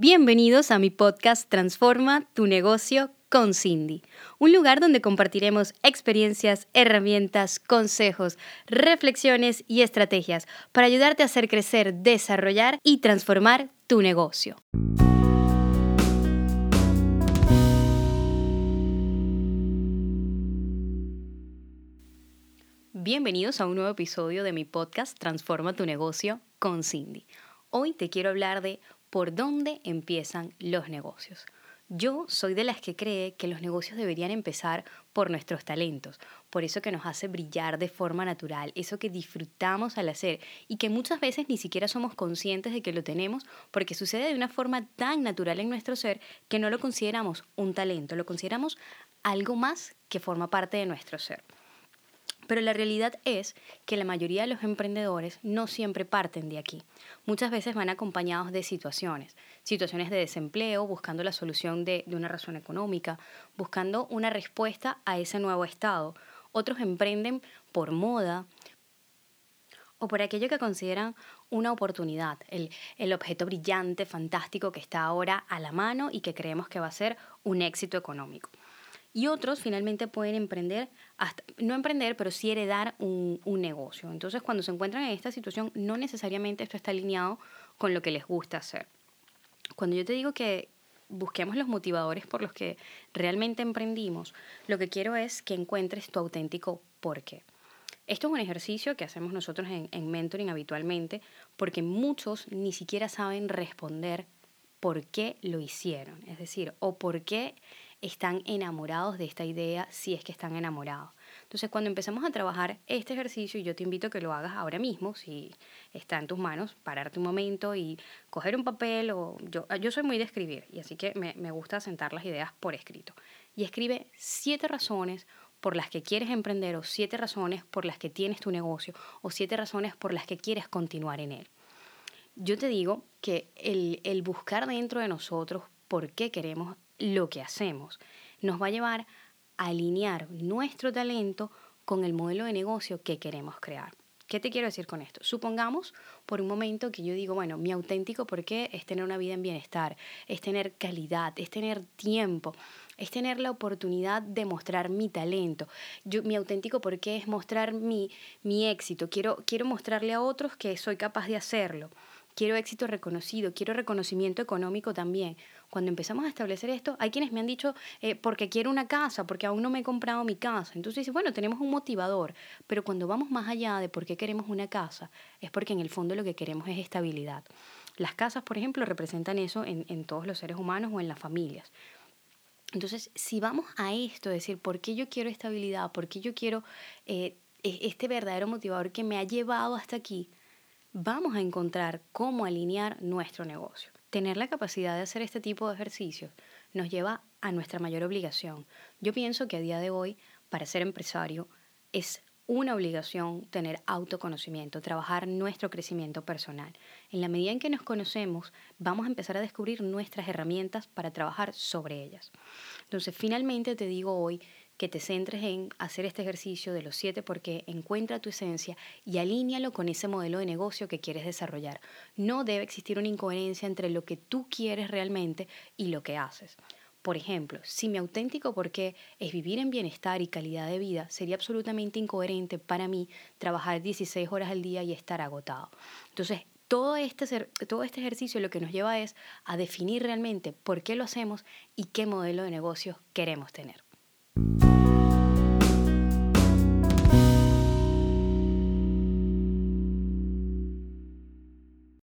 Bienvenidos a mi podcast Transforma tu negocio con Cindy, un lugar donde compartiremos experiencias, herramientas, consejos, reflexiones y estrategias para ayudarte a hacer crecer, desarrollar y transformar tu negocio. Bienvenidos a un nuevo episodio de mi podcast Transforma tu negocio con Cindy. Hoy te quiero hablar de por dónde empiezan los negocios. Yo soy de las que cree que los negocios deberían empezar por nuestros talentos, por eso que nos hace brillar de forma natural, eso que disfrutamos al hacer y que muchas veces ni siquiera somos conscientes de que lo tenemos porque sucede de una forma tan natural en nuestro ser que no lo consideramos un talento, lo consideramos algo más que forma parte de nuestro ser. Pero la realidad es que la mayoría de los emprendedores no siempre parten de aquí. Muchas veces van acompañados de situaciones, situaciones de desempleo, buscando la solución de, una razón económica, buscando una respuesta a ese nuevo estado. Otros emprenden por moda, o por aquello que consideran una oportunidad, el, el, objeto brillante, fantástico que está ahora a la mano y que creemos que va a ser un éxito económico. Y otros finalmente pueden emprender, hasta, no emprender, pero sí heredar un, un negocio. Entonces, cuando se encuentran en esta situación, no necesariamente esto está alineado con lo que les gusta hacer. Cuando yo te digo que busquemos los motivadores por los que realmente emprendimos, lo que quiero es que encuentres tu auténtico porqué. Esto es un ejercicio que hacemos nosotros en, en mentoring habitualmente porque muchos ni siquiera saben responder por qué lo hicieron, es decir, o por qué están enamorados de esta idea si es que están enamorados. Entonces, cuando empezamos a trabajar este ejercicio, y yo te invito a que lo hagas ahora mismo, si está en tus manos, pararte un momento y coger un papel, o yo, yo soy muy de escribir, y así que me, me gusta sentar las ideas por escrito. Y escribe siete razones por las que quieres emprender, o siete razones por las que tienes tu negocio, o siete razones por las que quieres continuar en él. Yo te digo que el, el buscar dentro de nosotros por qué queremos lo que hacemos. Nos va a llevar a alinear nuestro talento con el modelo de negocio que queremos crear. ¿Qué te quiero decir con esto? Supongamos por un momento que yo digo, bueno, mi auténtico por qué es tener una vida en bienestar, es tener calidad, es tener tiempo, es tener la oportunidad de mostrar mi talento. Yo, mi auténtico por qué es mostrar mi, mi éxito. Quiero, quiero mostrarle a otros que soy capaz de hacerlo quiero éxito reconocido, quiero reconocimiento económico también. Cuando empezamos a establecer esto, hay quienes me han dicho, eh, porque quiero una casa, porque aún no me he comprado mi casa. Entonces dice, bueno, tenemos un motivador, pero cuando vamos más allá de por qué queremos una casa, es porque en el fondo lo que queremos es estabilidad. Las casas, por ejemplo, representan eso en, en todos los seres humanos o en las familias. Entonces, si vamos a esto, decir, ¿por qué yo quiero estabilidad? ¿Por qué yo quiero eh, e-, este verdadero motivador que me ha llevado hasta aquí? Vamos a encontrar cómo alinear nuestro negocio. Tener la capacidad de hacer este tipo de ejercicios nos lleva a nuestra mayor obligación. Yo pienso que a día de hoy, para ser empresario, es una obligación tener autoconocimiento, trabajar nuestro crecimiento personal. En la medida en que nos conocemos, vamos a empezar a descubrir nuestras herramientas para trabajar sobre ellas. Entonces, finalmente te digo hoy que te centres en hacer este ejercicio de los siete porque encuentra tu esencia y alíñalo con ese modelo de negocio que quieres desarrollar. No debe existir una incoherencia entre lo que tú quieres realmente y lo que haces. Por ejemplo, si mi auténtico porqué es vivir en bienestar y calidad de vida, sería absolutamente incoherente para mí trabajar 16 horas al día y estar agotado. Entonces, todo este, todo este ejercicio lo que nos lleva es a definir realmente por qué lo hacemos y qué modelo de negocio queremos tener.